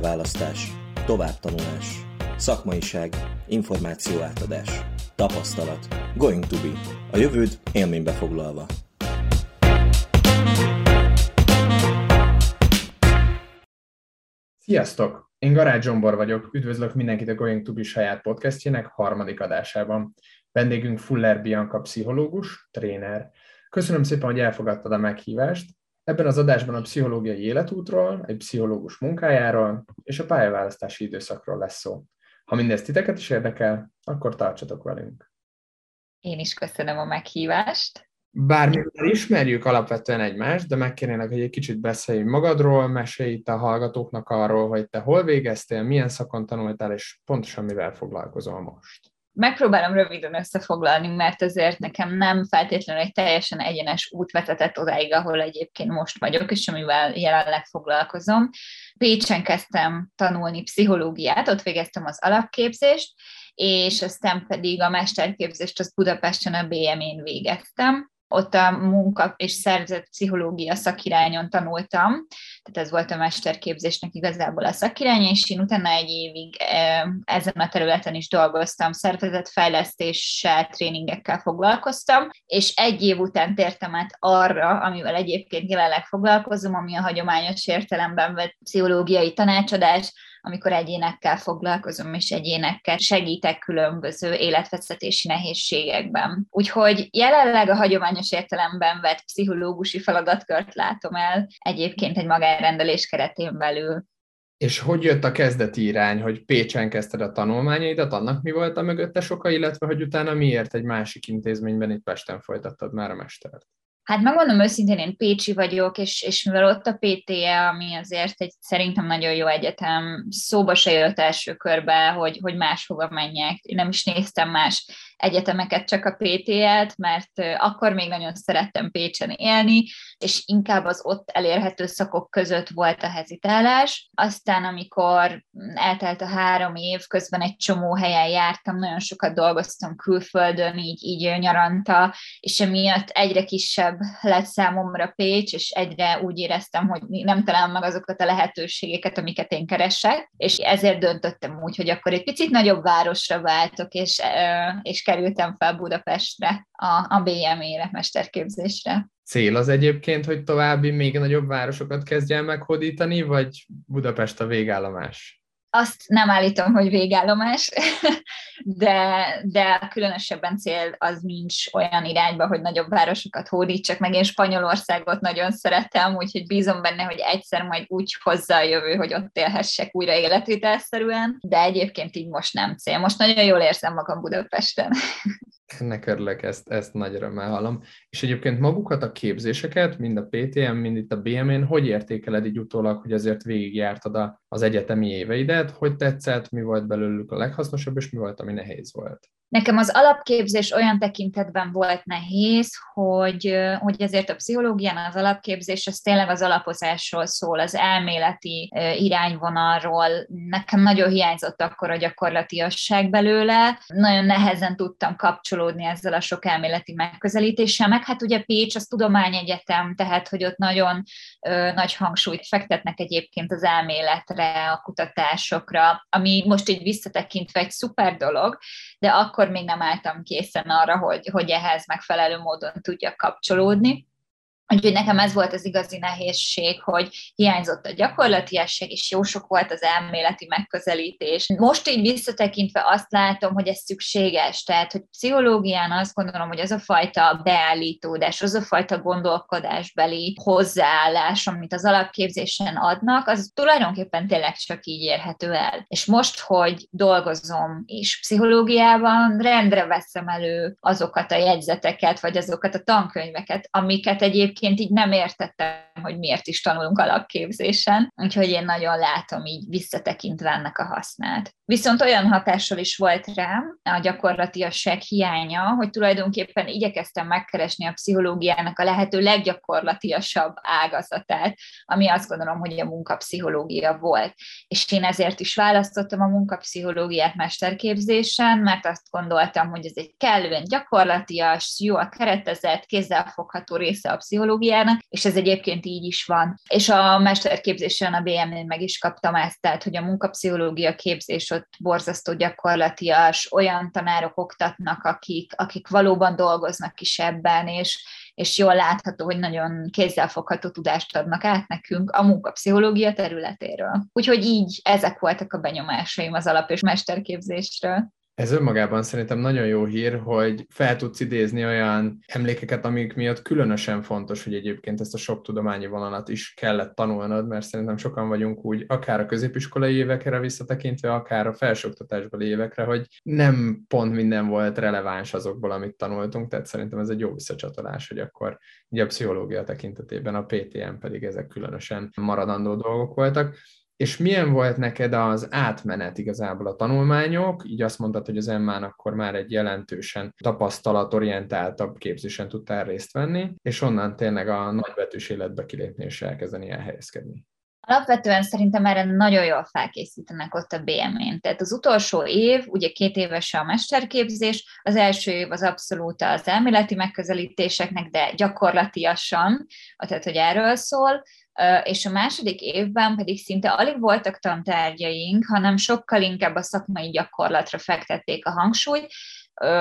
pályaválasztás, továbbtanulás, szakmaiság, információátadás, tapasztalat, going to be, a jövőd élménybe foglalva. Sziasztok! Én Garács Zsombor vagyok, üdvözlök mindenkit a Going to be saját podcastjének harmadik adásában. Vendégünk Fuller Bianca pszichológus, tréner. Köszönöm szépen, hogy elfogadtad a meghívást. Ebben az adásban a pszichológiai életútról, egy pszichológus munkájáról és a pályaválasztási időszakról lesz szó. Ha mindezt titeket is érdekel, akkor tartsatok velünk. Én is köszönöm a meghívást. Bármilyen ismerjük alapvetően egymást, de megkérnélek, hogy egy kicsit beszélj magadról, mesélj itt a hallgatóknak arról, hogy te hol végeztél, milyen szakon tanultál, és pontosan mivel foglalkozol most megpróbálom röviden összefoglalni, mert azért nekem nem feltétlenül egy teljesen egyenes út vezetett odáig, ahol egyébként most vagyok, és amivel jelenleg foglalkozom. Pécsen kezdtem tanulni pszichológiát, ott végeztem az alapképzést, és aztán pedig a mesterképzést az Budapesten a BM-én végeztem ott a munka és szervezet pszichológia szakirányon tanultam, tehát ez volt a mesterképzésnek igazából a szakiránya, és én utána egy évig ezen a területen is dolgoztam, szervezetfejlesztéssel, tréningekkel foglalkoztam, és egy év után tértem át arra, amivel egyébként jelenleg foglalkozom, ami a hagyományos értelemben vett pszichológiai tanácsadás, amikor egyénekkel foglalkozom, és egyénekkel segítek különböző életvezetési nehézségekben. Úgyhogy jelenleg a hagyományos értelemben vett pszichológusi feladatkört látom el, egyébként egy magánrendelés keretén belül. És hogy jött a kezdeti irány, hogy Pécsen kezdted a tanulmányaidat, annak mi volt a mögötte soka, illetve hogy utána miért egy másik intézményben itt Pesten folytattad már a mestert? Hát megmondom őszintén, én Pécsi vagyok, és, és mivel ott a PTE, ami azért egy szerintem nagyon jó egyetem, szóba se jött első körbe, hogy, hogy máshova menjek. Én nem is néztem más egyetemeket, csak a PT-et, mert akkor még nagyon szerettem Pécsen élni, és inkább az ott elérhető szakok között volt a hezitálás. Aztán, amikor eltelt a három év, közben egy csomó helyen jártam, nagyon sokat dolgoztam külföldön, így, így nyaranta, és emiatt egyre kisebb lett számomra Pécs, és egyre úgy éreztem, hogy nem találom meg azokat a lehetőségeket, amiket én keresek, és ezért döntöttem úgy, hogy akkor egy picit nagyobb városra váltok, és, és kerültem fel Budapestre, a, a BM-ére, mesterképzésre. Cél az egyébként, hogy további még nagyobb városokat kezdjen meghódítani, vagy Budapest a végállomás? Azt nem állítom, hogy végállomás, de, de különösebben cél az nincs olyan irányba, hogy nagyobb városokat hódítsak meg. Én Spanyolországot nagyon szeretem, úgyhogy bízom benne, hogy egyszer majd úgy hozza a jövő, hogy ott élhessek újra életvitelszerűen, de egyébként így most nem cél. Most nagyon jól érzem magam Budapesten. Ennek örülök, ezt, ezt nagy örömmel hallom. És egyébként magukat a képzéseket, mind a PTM, mind itt a BM-én, hogy értékeled így utólag, hogy azért végigjártad az egyetemi éveidet, hogy tetszett, mi volt belőlük a leghasznosabb, és mi volt, ami nehéz volt? Nekem az alapképzés olyan tekintetben volt nehéz, hogy, hogy ezért a pszichológián az alapképzés az tényleg az alapozásról szól, az elméleti irányvonalról. Nekem nagyon hiányzott akkor a gyakorlatiasság belőle, nagyon nehezen tudtam kapcsolódni ezzel a sok elméleti megközelítéssel, meg hát ugye Pécs az tudományegyetem, tehát hogy ott nagyon ö, nagy hangsúlyt fektetnek egyébként az elméletre, a kutatásokra, ami most így visszatekintve egy szuper dolog, de akkor még nem álltam készen arra, hogy, hogy ehhez megfelelő módon tudjak kapcsolódni. Úgyhogy nekem ez volt az igazi nehézség, hogy hiányzott a gyakorlatiasság, és jó sok volt az elméleti megközelítés. Most így visszatekintve azt látom, hogy ez szükséges, tehát, hogy pszichológián azt gondolom, hogy az a fajta beállítódás, az a fajta gondolkodásbeli hozzáállás, amit az alapképzésen adnak, az tulajdonképpen tényleg csak így érhető el. És most, hogy dolgozom is pszichológiában, rendre veszem elő azokat a jegyzeteket, vagy azokat a tankönyveket, amiket egyébként egyébként így nem értettem, hogy miért is tanulunk alapképzésen, úgyhogy én nagyon látom így visszatekintve ennek a hasznát. Viszont olyan hatással is volt rám a gyakorlatiasság hiánya, hogy tulajdonképpen igyekeztem megkeresni a pszichológiának a lehető leggyakorlatiasabb ágazatát, ami azt gondolom, hogy a munkapszichológia volt. És én ezért is választottam a munkapszichológiát mesterképzésen, mert azt gondoltam, hogy ez egy kellően gyakorlatias, jól keretezett, kézzelfogható része a pszichológiának, és ez egyébként így is van. És a mesterképzésen a BM-nél meg is kaptam ezt, tehát hogy a munkapszichológia képzés ott borzasztó gyakorlatias, olyan tanárok oktatnak, akik, akik valóban dolgoznak is ebben, és, és jól látható, hogy nagyon kézzelfogható tudást adnak át nekünk a munkapszichológia területéről. Úgyhogy így ezek voltak a benyomásaim az alap- és mesterképzésről. Ez önmagában szerintem nagyon jó hír, hogy fel tudsz idézni olyan emlékeket, amik miatt különösen fontos, hogy egyébként ezt a sok tudományi vonalat is kellett tanulnod, mert szerintem sokan vagyunk úgy, akár a középiskolai évekre visszatekintve, akár a felsőoktatásbeli évekre, hogy nem pont minden volt releváns azokból, amit tanultunk, tehát szerintem ez egy jó visszacsatolás, hogy akkor ugye a pszichológia tekintetében a PTM pedig ezek különösen maradandó dolgok voltak. És milyen volt neked az átmenet igazából a tanulmányok? Így azt mondtad, hogy az Emmán akkor már egy jelentősen tapasztalatorientáltabb képzésen tudtál részt venni, és onnan tényleg a nagybetűs életbe kilépni és elkezdeni elhelyezkedni. Alapvetően szerintem erre nagyon jól felkészítenek ott a BM-én. Tehát az utolsó év, ugye két éves a mesterképzés, az első év az abszolút az elméleti megközelítéseknek, de gyakorlatiasan, tehát hogy erről szól, és a második évben pedig szinte alig voltak tantárgyaink, hanem sokkal inkább a szakmai gyakorlatra fektették a hangsúlyt,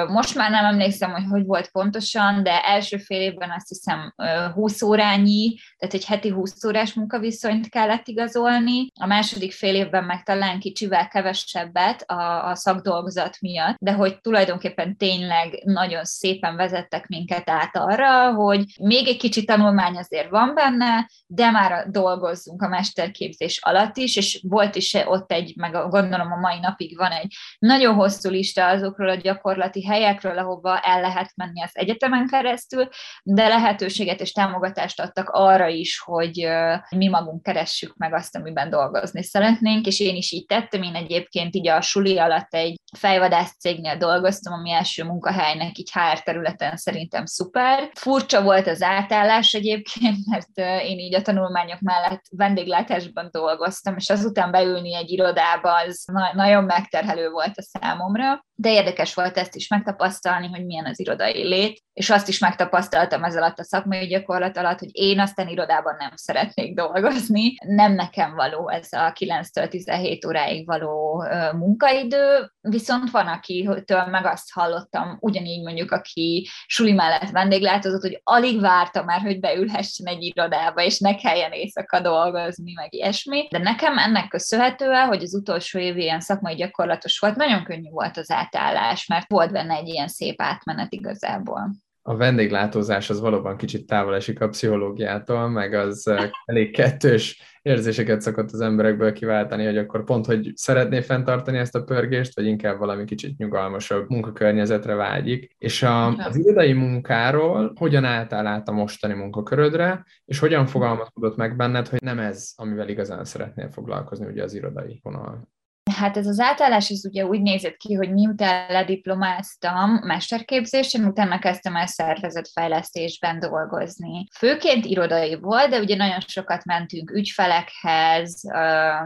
most már nem emlékszem, hogy hogy volt pontosan, de első fél évben azt hiszem 20 órányi, tehát egy heti 20 órás munkaviszonyt kellett igazolni. A második fél évben meg talán kicsivel kevesebbet a, a szakdolgozat miatt, de hogy tulajdonképpen tényleg nagyon szépen vezettek minket át arra, hogy még egy kicsi tanulmány azért van benne, de már dolgozzunk a mesterképzés alatt is, és volt is ott egy, meg gondolom a mai napig van egy nagyon hosszú lista azokról a gyakorlat gyakorlati helyekről, ahova el lehet menni az egyetemen keresztül, de lehetőséget és támogatást adtak arra is, hogy mi magunk keressük meg azt, amiben dolgozni szeretnénk, és én is így tettem, én egyébként így a suli alatt egy fejvadász cégnél dolgoztam, ami első munkahelynek így HR területen szerintem szuper. Furcsa volt az átállás egyébként, mert én így a tanulmányok mellett vendéglátásban dolgoztam, és azután beülni egy irodába, az na- nagyon megterhelő volt a számomra, de érdekes volt ezt is megtapasztalni, hogy milyen az irodai lét, és azt is megtapasztaltam ez alatt a szakmai gyakorlat alatt, hogy én aztán irodában nem szeretnék dolgozni, nem nekem való ez a 9-től 17 óráig való munkaidő, viszont van, akitől meg azt hallottam, ugyanígy mondjuk, aki suli mellett vendéglátozott, hogy alig várta már, hogy beülhessen egy irodába, és ne kelljen éjszaka dolgozni, meg ilyesmi. De nekem ennek köszönhetően, hogy az utolsó év ilyen szakmai gyakorlatos volt, nagyon könnyű volt az átállás, mert volt benne egy ilyen szép átmenet igazából a vendéglátózás az valóban kicsit távol esik a pszichológiától, meg az elég kettős érzéseket szokott az emberekből kiváltani, hogy akkor pont, hogy szeretné fenntartani ezt a pörgést, vagy inkább valami kicsit nyugalmasabb munkakörnyezetre vágyik. És a, az irodai munkáról hogyan álltál át a mostani munkakörödre, és hogyan fogalmazódott meg benned, hogy nem ez, amivel igazán szeretnél foglalkozni, ugye az irodai vonal? Hát ez az átállás ez ugye úgy nézett ki, hogy miután lediplomáztam mesterképzésen, utána kezdtem el szervezetfejlesztésben dolgozni. Főként irodai volt, de ugye nagyon sokat mentünk ügyfelekhez,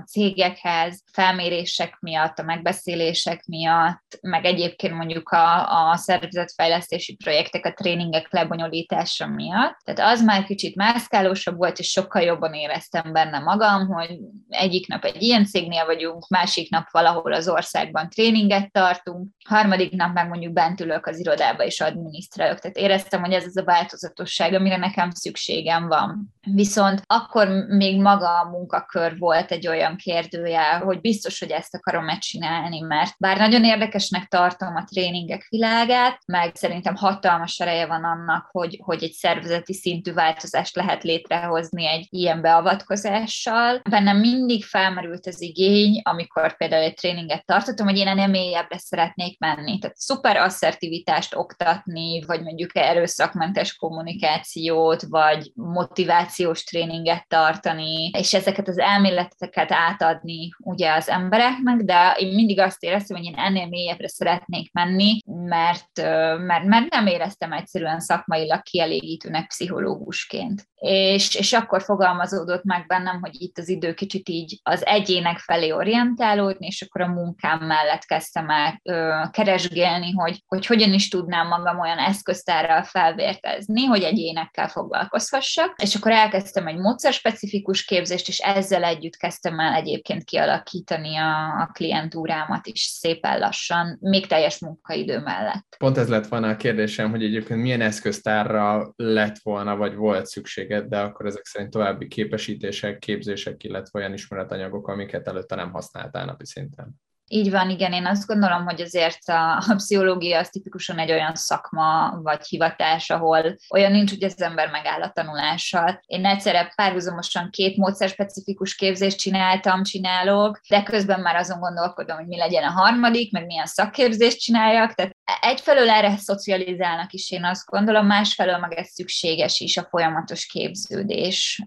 cégekhez, felmérések miatt, a megbeszélések miatt, meg egyébként mondjuk a, a szervezetfejlesztési projektek, a tréningek lebonyolítása miatt. Tehát az már kicsit mászkálósabb volt, és sokkal jobban éreztem benne magam, hogy egyik nap egy ilyen cégnél vagyunk, másik nap valahol az országban tréninget tartunk, harmadik nap meg mondjuk bent ülök az irodába és adminisztrálok. Tehát éreztem, hogy ez az a változatosság, amire nekem szükségem van. Viszont akkor még maga a munkakör volt egy olyan kérdője, hogy biztos, hogy ezt akarom megcsinálni, mert bár nagyon érdekesnek tartom a tréningek világát, meg szerintem hatalmas ereje van annak, hogy, hogy egy szervezeti szintű változást lehet létrehozni egy ilyen beavatkozással. Bennem mindig felmerült az igény, amikor például például egy tréninget tartottam, hogy én ennél mélyebbre szeretnék menni. Tehát szuper asszertivitást oktatni, vagy mondjuk erőszakmentes kommunikációt, vagy motivációs tréninget tartani, és ezeket az elméleteket átadni ugye az embereknek, de én mindig azt éreztem, hogy én ennél mélyebbre szeretnék menni, mert, mert, mert nem éreztem egyszerűen szakmailag kielégítőnek pszichológusként. És, és akkor fogalmazódott meg bennem, hogy itt az idő kicsit így az egyének felé orientálódni, és akkor a munkám mellett kezdtem el ö, keresgélni, hogy, hogy hogyan is tudnám magam olyan eszköztárral felvértezni, hogy egyénekkel foglalkozhassak, és akkor elkezdtem egy módszerspecifikus képzést, és ezzel együtt kezdtem el egyébként kialakítani a, a klientúrámat is szépen lassan, még teljes munkaidő mellett. Pont ez lett volna a kérdésem, hogy egyébként milyen eszköztárra lett volna, vagy volt szükséged, de akkor ezek szerint további képesítések, képzések, illetve olyan ismeretanyagok, amiket előtte nem használtál napi szinten. Így van, igen, én azt gondolom, hogy azért a, a pszichológia az tipikusan egy olyan szakma vagy hivatás, ahol olyan nincs, hogy az ember megáll a tanulással. Én egyszerre párhuzamosan két módszer specifikus képzést csináltam, csinálok, de közben már azon gondolkodom, hogy mi legyen a harmadik, meg milyen szakképzést csináljak, tehát egyfelől erre szocializálnak is, én azt gondolom, másfelől meg ez szükséges is a folyamatos képződés.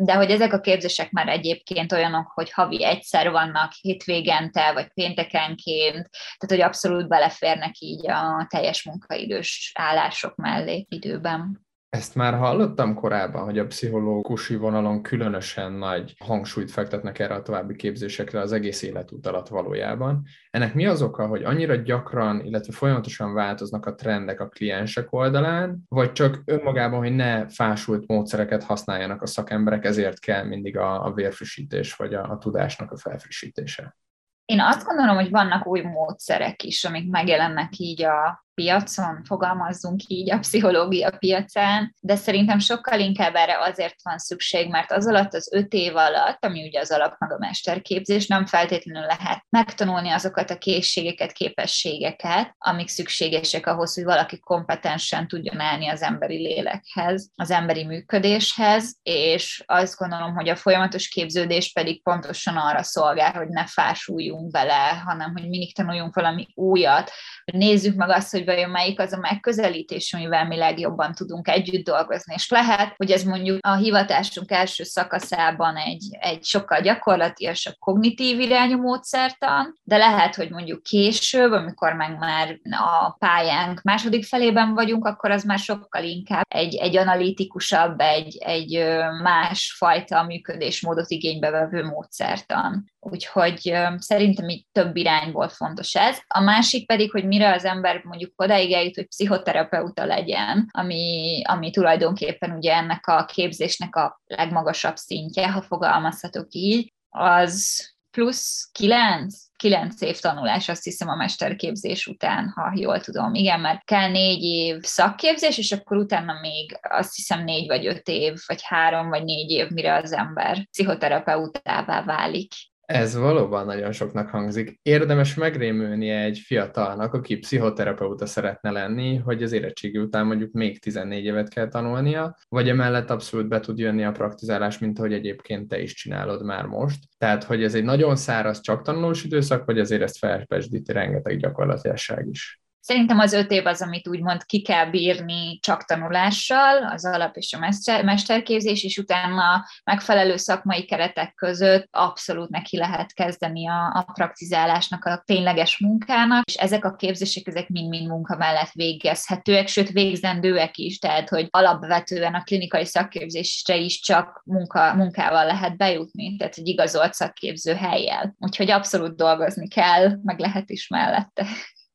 De hogy ezek a képzések már egyébként olyanok, hogy havi egyszer vannak, hétvégente, vagy péntekenként, tehát hogy abszolút beleférnek így a teljes munkaidős állások mellé időben. Ezt már hallottam korábban, hogy a pszichológusi vonalon különösen nagy hangsúlyt fektetnek erre a további képzésekre az egész életút alatt valójában. Ennek mi az oka, hogy annyira gyakran, illetve folyamatosan változnak a trendek a kliensek oldalán, vagy csak önmagában, hogy ne fásult módszereket használjanak a szakemberek, ezért kell mindig a, a vérfrissítés, vagy a, a tudásnak a felfrissítése? Én azt gondolom, hogy vannak új módszerek is, amik megjelennek így a piacon, fogalmazzunk így a pszichológia piacán, de szerintem sokkal inkább erre azért van szükség, mert az alatt az öt év alatt, ami ugye az alap meg a mesterképzés, nem feltétlenül lehet megtanulni azokat a készségeket, képességeket, amik szükségesek ahhoz, hogy valaki kompetensen tudjon állni az emberi lélekhez, az emberi működéshez, és azt gondolom, hogy a folyamatos képződés pedig pontosan arra szolgál, hogy ne fásuljunk bele, hanem hogy mindig tanuljunk valami újat, hogy nézzük meg azt, hogy hogy vajon melyik az a megközelítés, amivel mi legjobban tudunk együtt dolgozni. És lehet, hogy ez mondjuk a hivatásunk első szakaszában egy, egy sokkal gyakorlatilasabb kognitív irányú módszertan, de lehet, hogy mondjuk később, amikor meg már a pályánk második felében vagyunk, akkor az már sokkal inkább egy, egy analitikusabb, egy, egy más fajta működésmódot igénybe vevő módszertan. Úgyhogy szerintem így több irányból fontos ez. A másik pedig, hogy mire az ember mondjuk odáig eljut, hogy pszichoterapeuta legyen, ami, ami tulajdonképpen ugye ennek a képzésnek a legmagasabb szintje, ha fogalmazhatok így, az plusz kilenc, kilenc év tanulás, azt hiszem a mesterképzés után, ha jól tudom. Igen, mert kell négy év szakképzés, és akkor utána még azt hiszem négy vagy öt év, vagy három vagy négy év, mire az ember pszichoterapeutává válik. Ez valóban nagyon soknak hangzik. Érdemes megrémülni egy fiatalnak, aki pszichoterapeuta szeretne lenni, hogy az érettségi után mondjuk még 14 évet kell tanulnia, vagy emellett abszolút be tud jönni a praktizálás, mint ahogy egyébként te is csinálod már most. Tehát, hogy ez egy nagyon száraz, csak tanulós időszak, vagy azért ezt felpesdíti rengeteg gyakorlatilasság is. Szerintem az öt év az, amit úgymond ki kell bírni csak tanulással, az alap és a mesterképzés, és utána megfelelő szakmai keretek között abszolút neki lehet kezdeni a, a praktizálásnak, a tényleges munkának, és ezek a képzések, ezek mind-mind munka mellett végezhetőek, sőt végzendőek is, tehát hogy alapvetően a klinikai szakképzésre is csak munka, munkával lehet bejutni, tehát egy igazolt szakképző helyjel. Úgyhogy abszolút dolgozni kell, meg lehet is mellette.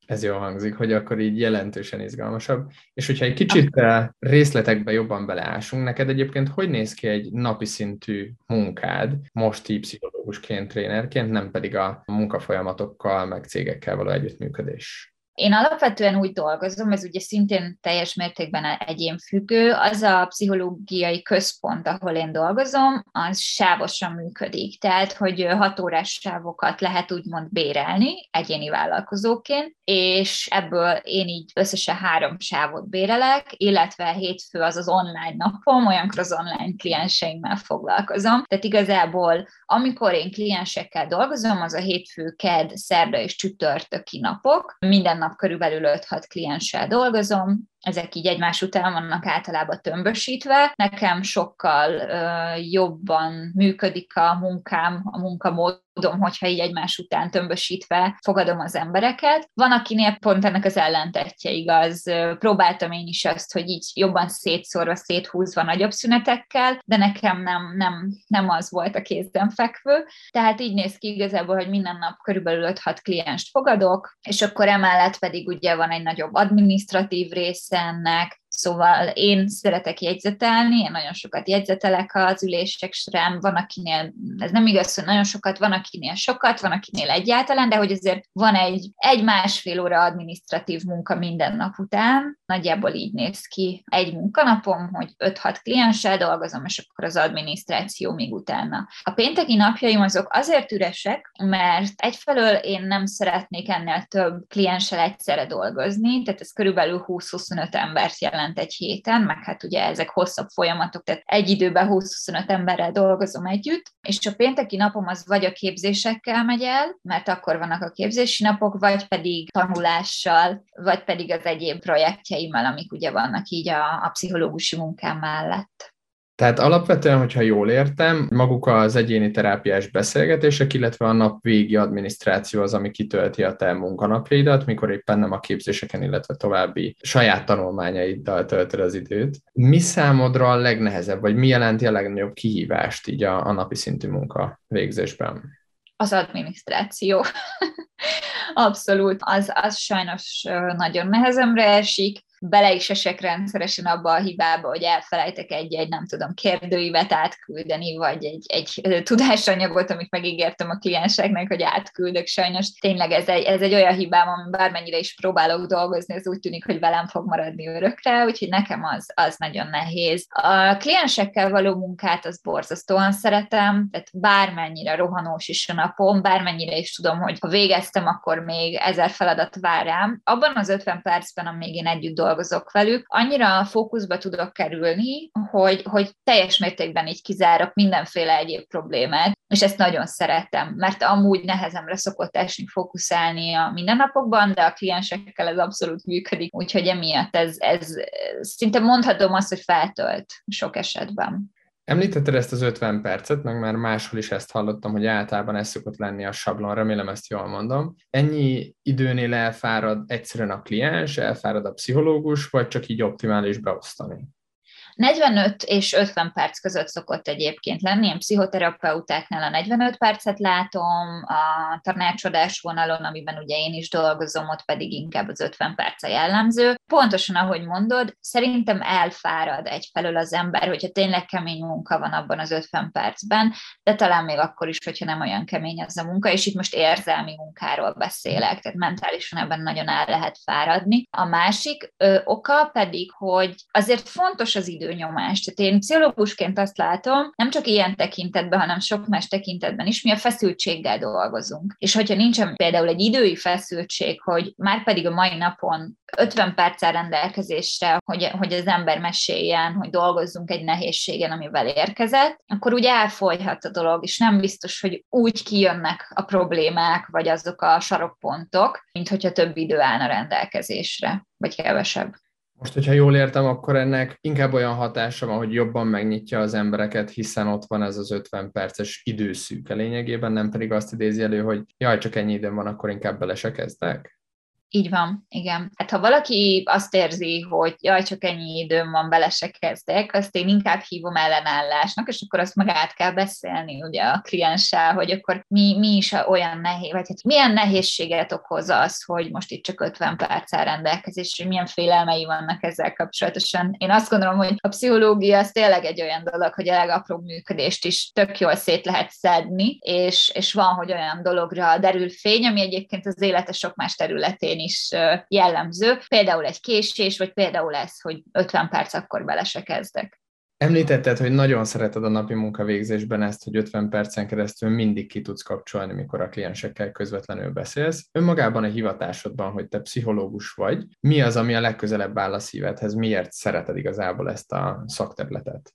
Ez jól hangzik, hogy akkor így jelentősen izgalmasabb. És hogyha egy kicsit eh, részletekbe jobban beleásunk, neked egyébként hogy néz ki egy napi szintű munkád, most így pszichológusként, trénerként, nem pedig a munkafolyamatokkal, meg cégekkel való együttműködés? Én alapvetően úgy dolgozom, ez ugye szintén teljes mértékben egyénfüggő, az a pszichológiai központ, ahol én dolgozom, az sávosan működik. Tehát, hogy hat órás sávokat lehet úgymond bérelni egyéni vállalkozóként, és ebből én így összesen három sávot bérelek, illetve hétfő az az online napom, olyankor az online klienseimmel foglalkozom. Tehát igazából, amikor én kliensekkel dolgozom, az a hétfő, ked, szerda és csütörtöki napok. Minden nap körülbelül 5-6 klienssel dolgozom, ezek így egymás után vannak általában tömbösítve. Nekem sokkal uh, jobban működik a munkám, a munkamód tudom, hogyha így egymás után tömbösítve fogadom az embereket. Van, akinél pont ennek az ellentetje igaz. Próbáltam én is azt, hogy így jobban szétszórva, széthúzva nagyobb szünetekkel, de nekem nem, nem, nem az volt a kézben fekvő. Tehát így néz ki igazából, hogy minden nap körülbelül 5-6 klienst fogadok, és akkor emellett pedig ugye van egy nagyobb administratív része ennek, Szóval én szeretek jegyzetelni, én nagyon sokat jegyzetelek az ülések során, van akinél, ez nem igaz, hogy nagyon sokat, van akinél sokat, van akinél egyáltalán, de hogy azért van egy, egy másfél óra administratív munka minden nap után, nagyjából így néz ki egy munkanapom, hogy 5-6 klienssel dolgozom, és akkor az adminisztráció még utána. A pénteki napjaim azok azért üresek, mert egyfelől én nem szeretnék ennél több klienssel egyszerre dolgozni, tehát ez körülbelül 20-25 embert jelent jelent egy héten, meg hát ugye ezek hosszabb folyamatok, tehát egy időben 20-25 emberrel dolgozom együtt, és a pénteki napom az vagy a képzésekkel megy el, mert akkor vannak a képzési napok, vagy pedig tanulással, vagy pedig az egyéb projektjeimmel, amik ugye vannak így a, a pszichológusi munkám mellett. Tehát alapvetően, hogyha jól értem, maguk az egyéni terápiás beszélgetések, illetve a nap végi adminisztráció az, ami kitölti a te munkanapjaidat, mikor éppen nem a képzéseken, illetve további saját tanulmányaiddal töltöd az időt. Mi számodra a legnehezebb, vagy mi jelenti a legnagyobb kihívást így a, a napi szintű munka végzésben? Az adminisztráció. Abszolút, az, az sajnos nagyon nehezemre esik bele is esek rendszeresen abba a hibába, hogy elfelejtek egy-egy, nem tudom, kérdőívet átküldeni, vagy egy, egy tudásanyagot, amit megígértem a klienseknek, hogy átküldök. Sajnos tényleg ez egy, ez egy olyan hibám, ami bármennyire is próbálok dolgozni, ez úgy tűnik, hogy velem fog maradni örökre, úgyhogy nekem az, az nagyon nehéz. A kliensekkel való munkát az borzasztóan szeretem, tehát bármennyire rohanós is a napom, bármennyire is tudom, hogy ha végeztem, akkor még ezer feladat vár rám. Abban az 50 percben, amíg én együtt dolgozok velük, annyira fókuszba tudok kerülni, hogy, hogy teljes mértékben így kizárok mindenféle egyéb problémát, és ezt nagyon szeretem, mert amúgy nehezemre szokott esni fókuszálni a mindennapokban, de a kliensekkel ez abszolút működik, úgyhogy emiatt ez, ez szinte mondhatom azt, hogy feltölt sok esetben. Említetted ezt az 50 percet, meg már máshol is ezt hallottam, hogy általában ez szokott lenni a sablon, remélem ezt jól mondom. Ennyi időnél elfárad egyszerűen a kliens, elfárad a pszichológus, vagy csak így optimális beosztani? 45 és 50 perc között szokott egyébként lenni. Én pszichoterapeutáknál a 45 percet látom, a tanácsadás vonalon, amiben ugye én is dolgozom, ott pedig inkább az 50 perc a jellemző. Pontosan ahogy mondod, szerintem elfárad egyfelől az ember, hogyha tényleg kemény munka van abban az 50 percben, de talán még akkor is, hogyha nem olyan kemény az a munka, és itt most érzelmi munkáról beszélek, tehát mentálisan ebben nagyon el lehet fáradni. A másik ö, oka pedig, hogy azért fontos az idő időnyomás. Tehát én pszichológusként azt látom, nem csak ilyen tekintetben, hanem sok más tekintetben is, mi a feszültséggel dolgozunk. És hogyha nincsen például egy idői feszültség, hogy már pedig a mai napon 50 perccel rendelkezésre, hogy, hogy az ember meséljen, hogy dolgozzunk egy nehézségen, amivel érkezett, akkor úgy elfolyhat a dolog, és nem biztos, hogy úgy kijönnek a problémák, vagy azok a sarokpontok, mint hogyha több idő állna rendelkezésre, vagy kevesebb. Most, hogyha jól értem, akkor ennek inkább olyan hatása van, hogy jobban megnyitja az embereket, hiszen ott van ez az 50 perces időszűke lényegében, nem pedig azt idézi elő, hogy jaj, csak ennyi időm van, akkor inkább bele se kezdek. Így van, igen. Hát ha valaki azt érzi, hogy jaj, csak ennyi időm van, bele se kezdek, azt én inkább hívom ellenállásnak, és akkor azt meg át kell beszélni ugye a klienssel, hogy akkor mi, mi is olyan nehéz, vagy hát milyen nehézséget okoz az, hogy most itt csak 50 perc áll rendelkezésre, milyen félelmei vannak ezzel kapcsolatosan. Én azt gondolom, hogy a pszichológia az tényleg egy olyan dolog, hogy a legapróbb működést is tök jól szét lehet szedni, és, és van, hogy olyan dologra derül fény, ami egyébként az élete sok más területén is jellemző, például egy késés, vagy például ez, hogy 50 perc akkor bele se kezdek. Említetted, hogy nagyon szereted a napi munkavégzésben ezt, hogy 50 percen keresztül mindig ki tudsz kapcsolni, mikor a kliensekkel közvetlenül beszélsz. Önmagában a hivatásodban, hogy te pszichológus vagy, mi az, ami a legközelebb áll a szívedhez? Miért szereted igazából ezt a szakterületet?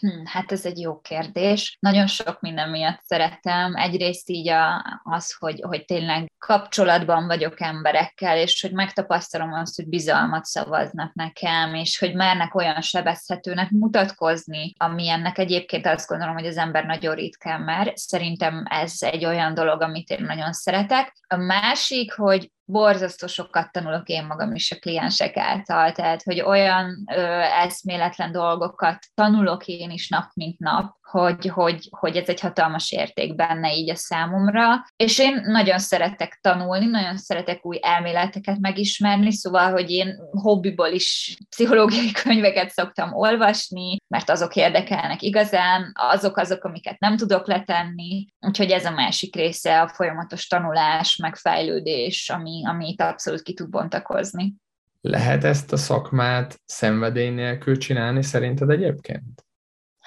Hm, hát ez egy jó kérdés. Nagyon sok minden miatt szeretem. Egyrészt így a, az, hogy, hogy tényleg kapcsolatban vagyok emberekkel, és hogy megtapasztalom azt, hogy bizalmat szavaznak nekem, és hogy mernek olyan sebezhetőnek mutatkozni, ami ennek egyébként azt gondolom, hogy az ember nagyon ritkán mer. Szerintem ez egy olyan dolog, amit én nagyon szeretek. A másik, hogy borzasztó sokat tanulok én magam is a kliensek által, tehát hogy olyan ö, eszméletlen dolgokat tanulok én is nap mint nap, hogy, hogy, hogy ez egy hatalmas érték benne így a számomra, és én nagyon szeretek tanulni, nagyon szeretek új elméleteket megismerni, szóval, hogy én hobbiból is pszichológiai könyveket szoktam olvasni, mert azok érdekelnek igazán, azok azok, amiket nem tudok letenni, úgyhogy ez a másik része a folyamatos tanulás, megfejlődés, ami, ami itt abszolút ki tud bontakozni. Lehet ezt a szakmát szenvedély nélkül csinálni szerinted egyébként?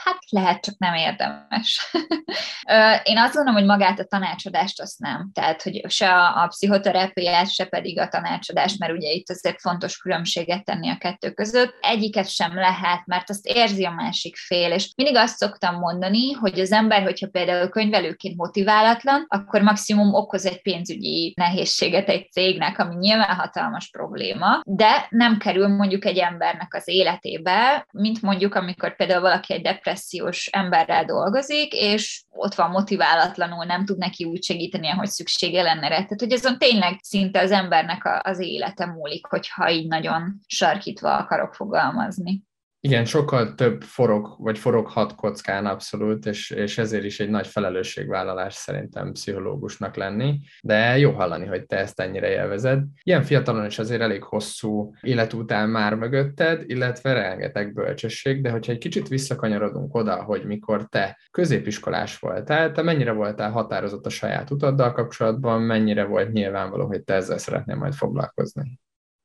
Hát lehet, csak nem érdemes. Én azt gondolom, hogy magát a tanácsadást azt nem. Tehát, hogy se a, a pszichoterápiát, se pedig a tanácsadást, mert ugye itt azért fontos különbséget tenni a kettő között. Egyiket sem lehet, mert azt érzi a másik fél. És mindig azt szoktam mondani, hogy az ember, hogyha például könyvelőként motiválatlan, akkor maximum okoz egy pénzügyi nehézséget egy cégnek, ami nyilván hatalmas probléma, de nem kerül mondjuk egy embernek az életébe, mint mondjuk, amikor például valaki egy depresszió depressziós emberrel dolgozik, és ott van motiválatlanul, nem tud neki úgy segíteni, ahogy szüksége lenne rá. Tehát, hogy azon tényleg szinte az embernek az élete múlik, hogyha így nagyon sarkítva akarok fogalmazni. Igen, sokkal több forog, vagy foroghat kockán abszolút, és, és ezért is egy nagy felelősségvállalás szerintem pszichológusnak lenni, de jó hallani, hogy te ezt ennyire élvezed. Ilyen fiatalon is azért elég hosszú életútán már mögötted, illetve rengeteg bölcsesség, de hogyha egy kicsit visszakanyarodunk oda, hogy mikor te középiskolás voltál, te mennyire voltál határozott a saját utaddal kapcsolatban, mennyire volt nyilvánvaló, hogy te ezzel szeretnél majd foglalkozni?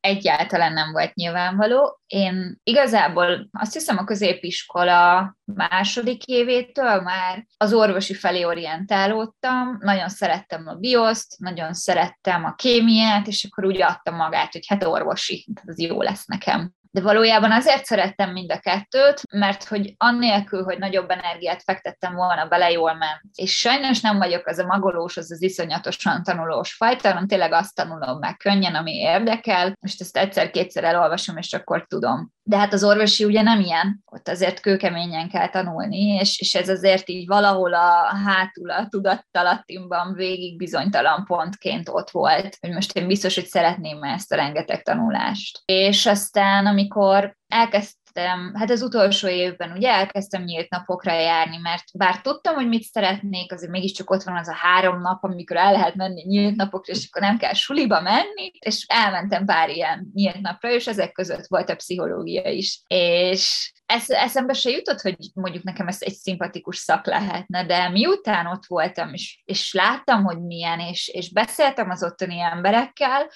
Egyáltalán nem volt nyilvánvaló. Én igazából azt hiszem a középiskola második évétől már az orvosi felé orientálódtam, nagyon szerettem a bioszt, nagyon szerettem a kémiát, és akkor úgy adtam magát, hogy hát orvosi, az jó lesz nekem. De valójában azért szerettem mind a kettőt, mert hogy annélkül, hogy nagyobb energiát fektettem volna bele, jól ment. És sajnos nem vagyok az a magolós, az az iszonyatosan tanulós fajta, hanem tényleg azt tanulom meg könnyen, ami érdekel. Most ezt egyszer-kétszer elolvasom, és akkor tudom. De hát az orvosi ugye nem ilyen, ott azért kőkeményen kell tanulni, és, és ez azért így valahol a hátul, a tudattalattimban végig bizonytalan pontként ott volt, hogy most én biztos, hogy szeretném ezt a rengeteg tanulást. És aztán, amikor elkezdtem elkezdtem, hát az utolsó évben ugye elkezdtem nyílt napokra járni, mert bár tudtam, hogy mit szeretnék, azért mégiscsak ott van az a három nap, amikor el lehet menni nyílt napokra, és akkor nem kell suliba menni, és elmentem pár ilyen nyílt napra, és ezek között volt a pszichológia is. És ez, eszembe se jutott, hogy mondjuk nekem ez egy szimpatikus szak lehetne, de miután ott voltam, és, és láttam, hogy milyen, és, és beszéltem az ottani emberekkel,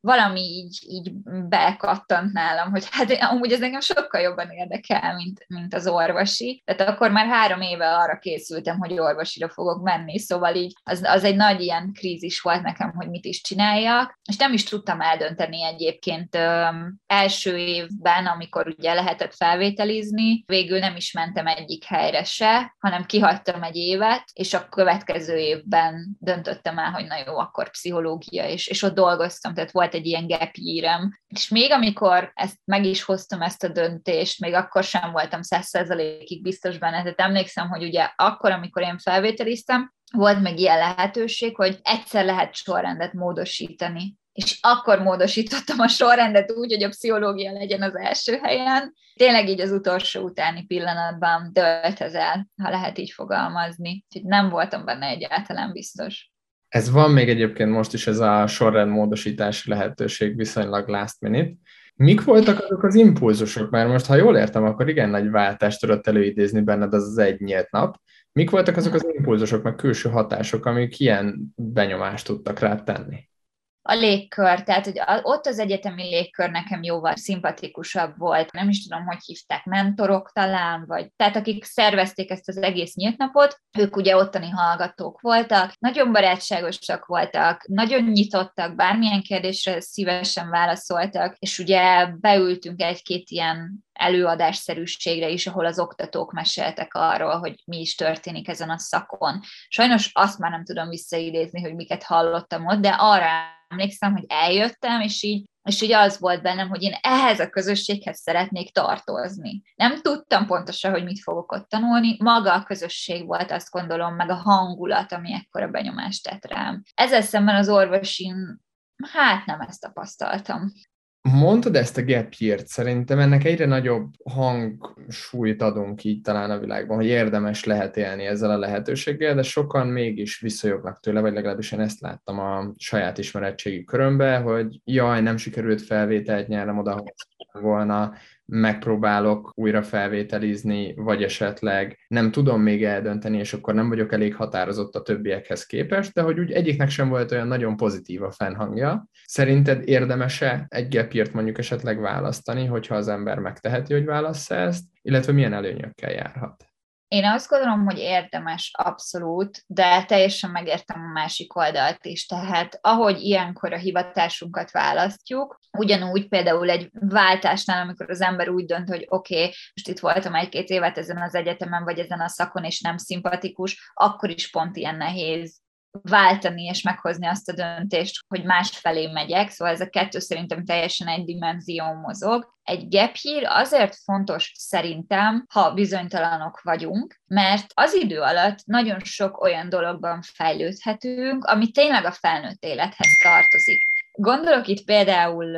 valami így, így bekattant nálam, hogy hát amúgy ez engem sokkal jobban érdekel, mint, mint az orvosi. Tehát akkor már három éve arra készültem, hogy orvosira fogok menni, szóval így az, az egy nagy ilyen krízis volt nekem, hogy mit is csináljak, és nem is tudtam eldönteni egyébként ö, első évben, amikor ugye lehetett felvételizni, végül nem is mentem egyik helyre se, hanem kihagytam egy évet, és a következő évben döntöttem el, hogy na jó, akkor pszichológia, és, és ott dolgoztam, tehát volt egy ilyen gap year És még amikor ezt meg is hoztam ezt a döntést, még akkor sem voltam százszerzalékig biztos benne, tehát emlékszem, hogy ugye akkor, amikor én felvételiztem, volt meg ilyen lehetőség, hogy egyszer lehet sorrendet módosítani és akkor módosítottam a sorrendet úgy, hogy a pszichológia legyen az első helyen. Tényleg így az utolsó utáni pillanatban dölt ez el, ha lehet így fogalmazni. Úgyhogy nem voltam benne egyáltalán biztos. Ez van még egyébként most is ez a sorrend módosítási lehetőség viszonylag last minute. Mik voltak azok az impulzusok? Mert most, ha jól értem, akkor igen nagy váltást tudott előidézni benned az az egy nyílt nap. Mik voltak azok az impulzusok, meg külső hatások, amik ilyen benyomást tudtak rá tenni? A légkör, tehát hogy ott az egyetemi légkör nekem jóval szimpatikusabb volt. Nem is tudom, hogy hívták, mentorok talán, vagy tehát akik szervezték ezt az egész nyílt napot, ők ugye ottani hallgatók voltak, nagyon barátságosak voltak, nagyon nyitottak, bármilyen kérdésre szívesen válaszoltak, és ugye beültünk egy-két ilyen előadásszerűségre is, ahol az oktatók meséltek arról, hogy mi is történik ezen a szakon. Sajnos azt már nem tudom visszaidézni, hogy miket hallottam ott, de arra emlékszem, hogy eljöttem, és így és így az volt bennem, hogy én ehhez a közösséghez szeretnék tartozni. Nem tudtam pontosan, hogy mit fogok ott tanulni, maga a közösség volt, azt gondolom, meg a hangulat, ami ekkora benyomást tett rám. Ezzel szemben az orvosin, hát nem ezt tapasztaltam. Mondtad ezt a gap year szerintem ennek egyre nagyobb hangsúlyt adunk így talán a világban, hogy érdemes lehet élni ezzel a lehetőséggel, de sokan mégis visszajognak tőle, vagy legalábbis én ezt láttam a saját ismeretségi körömbe, hogy jaj, nem sikerült felvételt nyernem oda, volna, megpróbálok újra felvételizni, vagy esetleg nem tudom még eldönteni, és akkor nem vagyok elég határozott a többiekhez képest, de hogy úgy egyiknek sem volt olyan nagyon pozitív a fennhangja. Szerinted érdemese egy gepírt mondjuk esetleg választani, hogyha az ember megteheti, hogy válassza ezt, illetve milyen előnyökkel járhat? Én azt gondolom, hogy érdemes abszolút, de teljesen megértem a másik oldalt is. Tehát ahogy ilyenkor a hivatásunkat választjuk, ugyanúgy például egy váltásnál, amikor az ember úgy dönt, hogy oké, okay, most itt voltam egy-két évet ezen az egyetemen, vagy ezen a szakon, és nem szimpatikus, akkor is pont ilyen nehéz váltani és meghozni azt a döntést, hogy másfelé megyek, szóval ez a kettő szerintem teljesen egy dimenzió mozog. Egy gap year azért fontos szerintem, ha bizonytalanok vagyunk, mert az idő alatt nagyon sok olyan dologban fejlődhetünk, ami tényleg a felnőtt élethez tartozik. Gondolok itt például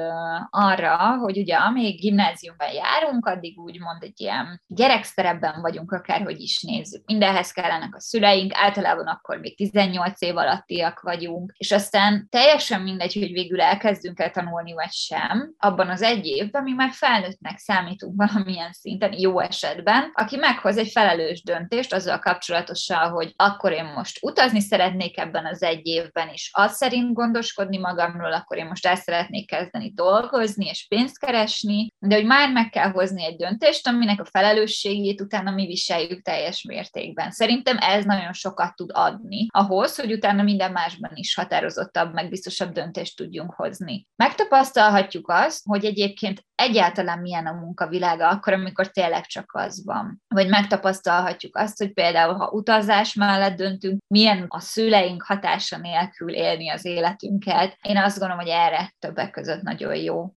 arra, hogy ugye amíg gimnáziumban járunk, addig úgymond egy ilyen gyerekszerepben vagyunk, akárhogy is nézzük. Mindenhez kellenek a szüleink, általában akkor még 18 év alattiak vagyunk, és aztán teljesen mindegy, hogy végül elkezdünk el tanulni vagy sem, abban az egy évben mi már felnőttnek számítunk valamilyen szinten, jó esetben, aki meghoz egy felelős döntést azzal kapcsolatosan, hogy akkor én most utazni szeretnék ebben az egy évben is, az szerint gondoskodni magamról, akkor én most el szeretnék kezdeni dolgozni és pénzt keresni, de hogy már meg kell hozni egy döntést, aminek a felelősségét utána mi viseljük teljes mértékben. Szerintem ez nagyon sokat tud adni ahhoz, hogy utána minden másban is határozottabb, meg biztosabb döntést tudjunk hozni. Megtapasztalhatjuk azt, hogy egyébként egyáltalán milyen a munkavilága akkor, amikor tényleg csak az van. Vagy megtapasztalhatjuk azt, hogy például, ha utazás mellett döntünk, milyen a szüleink hatása nélkül élni az életünket. Én azt gondolom, hogy erre többek között nagyon jó.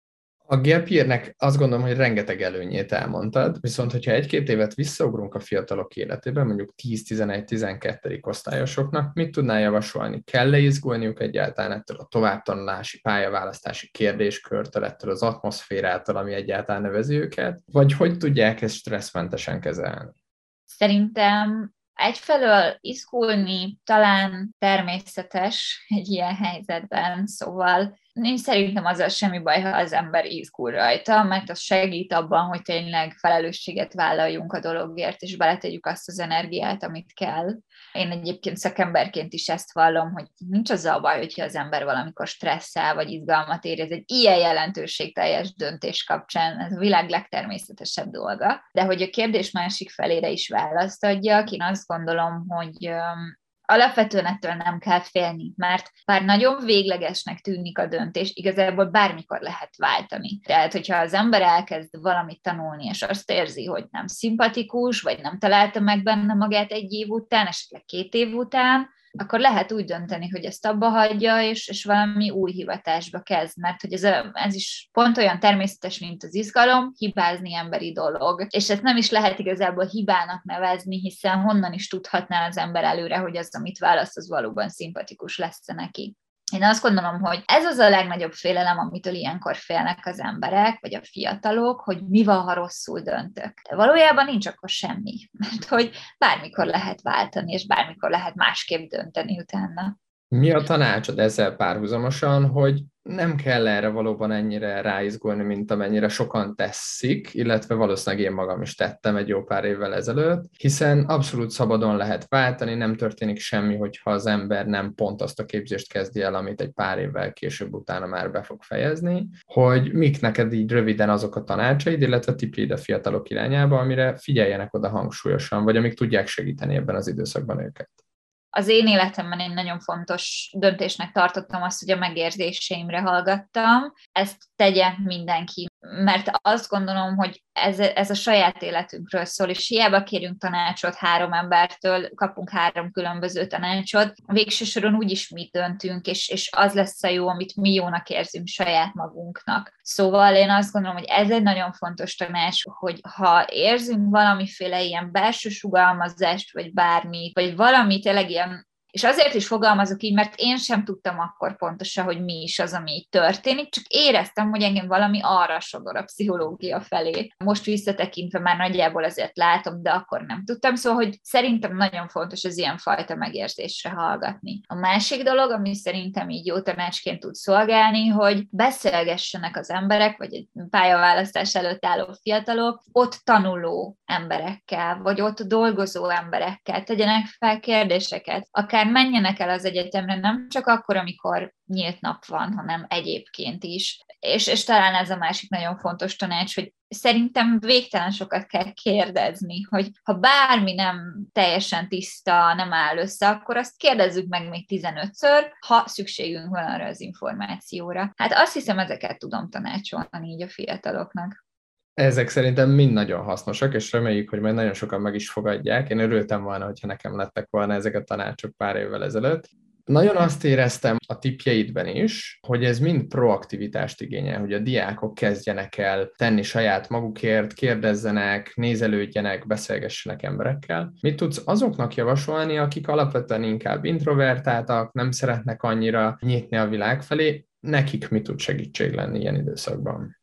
A gap azt gondolom, hogy rengeteg előnyét elmondtad, viszont hogyha egy-két évet visszaugrunk a fiatalok életében, mondjuk 10-11-12. osztályosoknak, mit tudnál javasolni? Kell-e izgulniuk egyáltalán ettől a továbbtanulási pályaválasztási kérdéskörtől, ettől az atmoszférától, ami egyáltalán nevezi őket? Vagy hogy tudják ezt stresszmentesen kezelni? Szerintem egyfelől izgulni talán természetes egy ilyen helyzetben, szóval én szerintem azzal semmi baj, ha az ember izgul rajta, mert az segít abban, hogy tényleg felelősséget vállaljunk a dologért, és beletegyük azt az energiát, amit kell. Én egyébként szakemberként is ezt vallom, hogy nincs az a baj, hogyha az ember valamikor stresszel, vagy izgalmat érez egy ilyen jelentőségteljes döntés kapcsán, ez a világ legtermészetesebb dolga. De hogy a kérdés másik felére is választ adjak, én azt gondolom, hogy alapvetően ettől nem kell félni, mert bár nagyon véglegesnek tűnik a döntés, igazából bármikor lehet váltani. Tehát, hogyha az ember elkezd valamit tanulni, és azt érzi, hogy nem szimpatikus, vagy nem találta meg benne magát egy év után, esetleg két év után, akkor lehet úgy dönteni, hogy ezt abba hagyja, és, és valami új hivatásba kezd, mert hogy ez, a, ez is pont olyan természetes, mint az izgalom, hibázni emberi dolog. És ezt nem is lehet igazából hibának nevezni, hiszen honnan is tudhatná az ember előre, hogy az, amit választ, az valóban szimpatikus lesz neki. Én azt gondolom, hogy ez az a legnagyobb félelem, amitől ilyenkor félnek az emberek, vagy a fiatalok, hogy mi van, ha rosszul döntök. De valójában nincs akkor semmi, mert hogy bármikor lehet váltani, és bármikor lehet másképp dönteni utána. Mi a tanácsod ezzel párhuzamosan, hogy nem kell erre valóban ennyire ráizgulni, mint amennyire sokan teszik, illetve valószínűleg én magam is tettem egy jó pár évvel ezelőtt, hiszen abszolút szabadon lehet váltani, nem történik semmi, hogyha az ember nem pont azt a képzést kezdi el, amit egy pár évvel később utána már be fog fejezni, hogy mik neked így röviden azok a tanácsaid, illetve tipjeid a fiatalok irányába, amire figyeljenek oda hangsúlyosan, vagy amik tudják segíteni ebben az időszakban őket az én életemben egy nagyon fontos döntésnek tartottam azt, hogy a megérzéseimre hallgattam. Ezt tegye mindenki mert azt gondolom, hogy ez, ez a saját életünkről szól, és hiába kérünk tanácsot három embertől, kapunk három különböző tanácsot, végső soron úgyis mi döntünk, és, és az lesz a jó, amit mi jónak érzünk saját magunknak. Szóval én azt gondolom, hogy ez egy nagyon fontos tanács, hogy ha érzünk valamiféle ilyen belső sugalmazást, vagy bármi, vagy valami tényleg ilyen és azért is fogalmazok így, mert én sem tudtam akkor pontosan, hogy mi is az, ami így történik, csak éreztem, hogy engem valami arra sodor a pszichológia felé. Most visszatekintve már nagyjából azért látom, de akkor nem tudtam, szóval, hogy szerintem nagyon fontos az ilyen fajta megérzésre hallgatni. A másik dolog, ami szerintem így jó tanácsként tud szolgálni, hogy beszélgessenek az emberek, vagy egy pályaválasztás előtt álló fiatalok, ott tanuló emberekkel, vagy ott dolgozó emberekkel, tegyenek fel kérdéseket, akár akár menjenek el az egyetemre, nem csak akkor, amikor nyílt nap van, hanem egyébként is. És, és talán ez a másik nagyon fontos tanács, hogy szerintem végtelen sokat kell kérdezni, hogy ha bármi nem teljesen tiszta, nem áll össze, akkor azt kérdezzük meg még 15-ször, ha szükségünk van arra az információra. Hát azt hiszem, ezeket tudom tanácsolni így a fiataloknak. Ezek szerintem mind nagyon hasznosak, és reméljük, hogy majd nagyon sokan meg is fogadják. Én örültem volna, hogyha nekem lettek volna ezek a tanácsok pár évvel ezelőtt. Nagyon azt éreztem a tipjeidben is, hogy ez mind proaktivitást igényel, hogy a diákok kezdjenek el tenni saját magukért, kérdezzenek, nézelődjenek, beszélgessenek emberekkel. Mit tudsz azoknak javasolni, akik alapvetően inkább introvertáltak, nem szeretnek annyira nyitni a világ felé, nekik mi tud segítség lenni ilyen időszakban?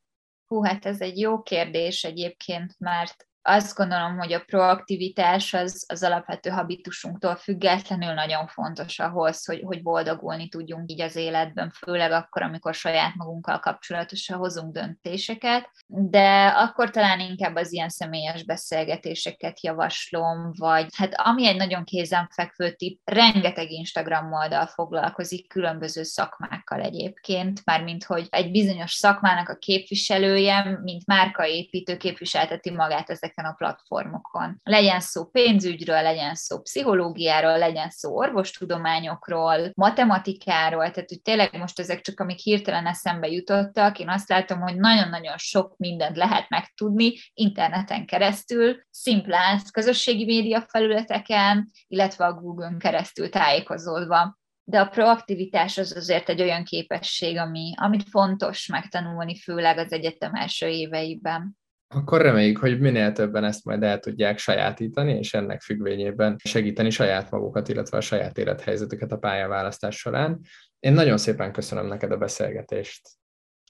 Hú, hát ez egy jó kérdés egyébként, mert azt gondolom, hogy a proaktivitás az, az alapvető habitusunktól függetlenül nagyon fontos ahhoz, hogy, hogy boldogulni tudjunk így az életben, főleg akkor, amikor saját magunkkal kapcsolatosan hozunk döntéseket, de akkor talán inkább az ilyen személyes beszélgetéseket javaslom, vagy hát ami egy nagyon kézenfekvő tip, rengeteg Instagram oldal foglalkozik különböző szakmákkal egyébként, mármint hogy egy bizonyos szakmának a képviselője, mint márkaépítő képviselteti magát ezek ezeken a platformokon. Legyen szó pénzügyről, legyen szó pszichológiáról, legyen szó orvostudományokról, matematikáról, tehát hogy tényleg most ezek csak amik hirtelen eszembe jutottak, én azt látom, hogy nagyon-nagyon sok mindent lehet megtudni interneten keresztül, szimplán közösségi média felületeken, illetve a Google-n keresztül tájékozódva de a proaktivitás az azért egy olyan képesség, ami, amit fontos megtanulni, főleg az egyetem első éveiben. Akkor reméljük, hogy minél többen ezt majd el tudják sajátítani, és ennek függvényében segíteni saját magukat, illetve a saját élethelyzetüket a pályaválasztás során. Én nagyon szépen köszönöm neked a beszélgetést.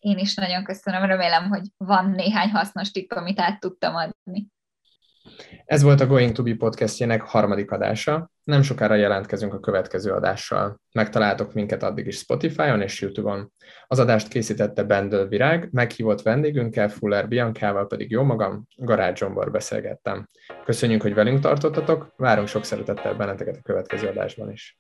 Én is nagyon köszönöm, remélem, hogy van néhány hasznos tipp, amit át tudtam adni. Ez volt a Going to Be podcastjének harmadik adása. Nem sokára jelentkezünk a következő adással. Megtaláltok minket addig is Spotify-on és YouTube-on. Az adást készítette Bendel Virág, meghívott vendégünkkel, Fuller Biancával pedig jó magam, Garázs beszélgettem. Köszönjük, hogy velünk tartottatok, várunk sok szeretettel benneteket a következő adásban is.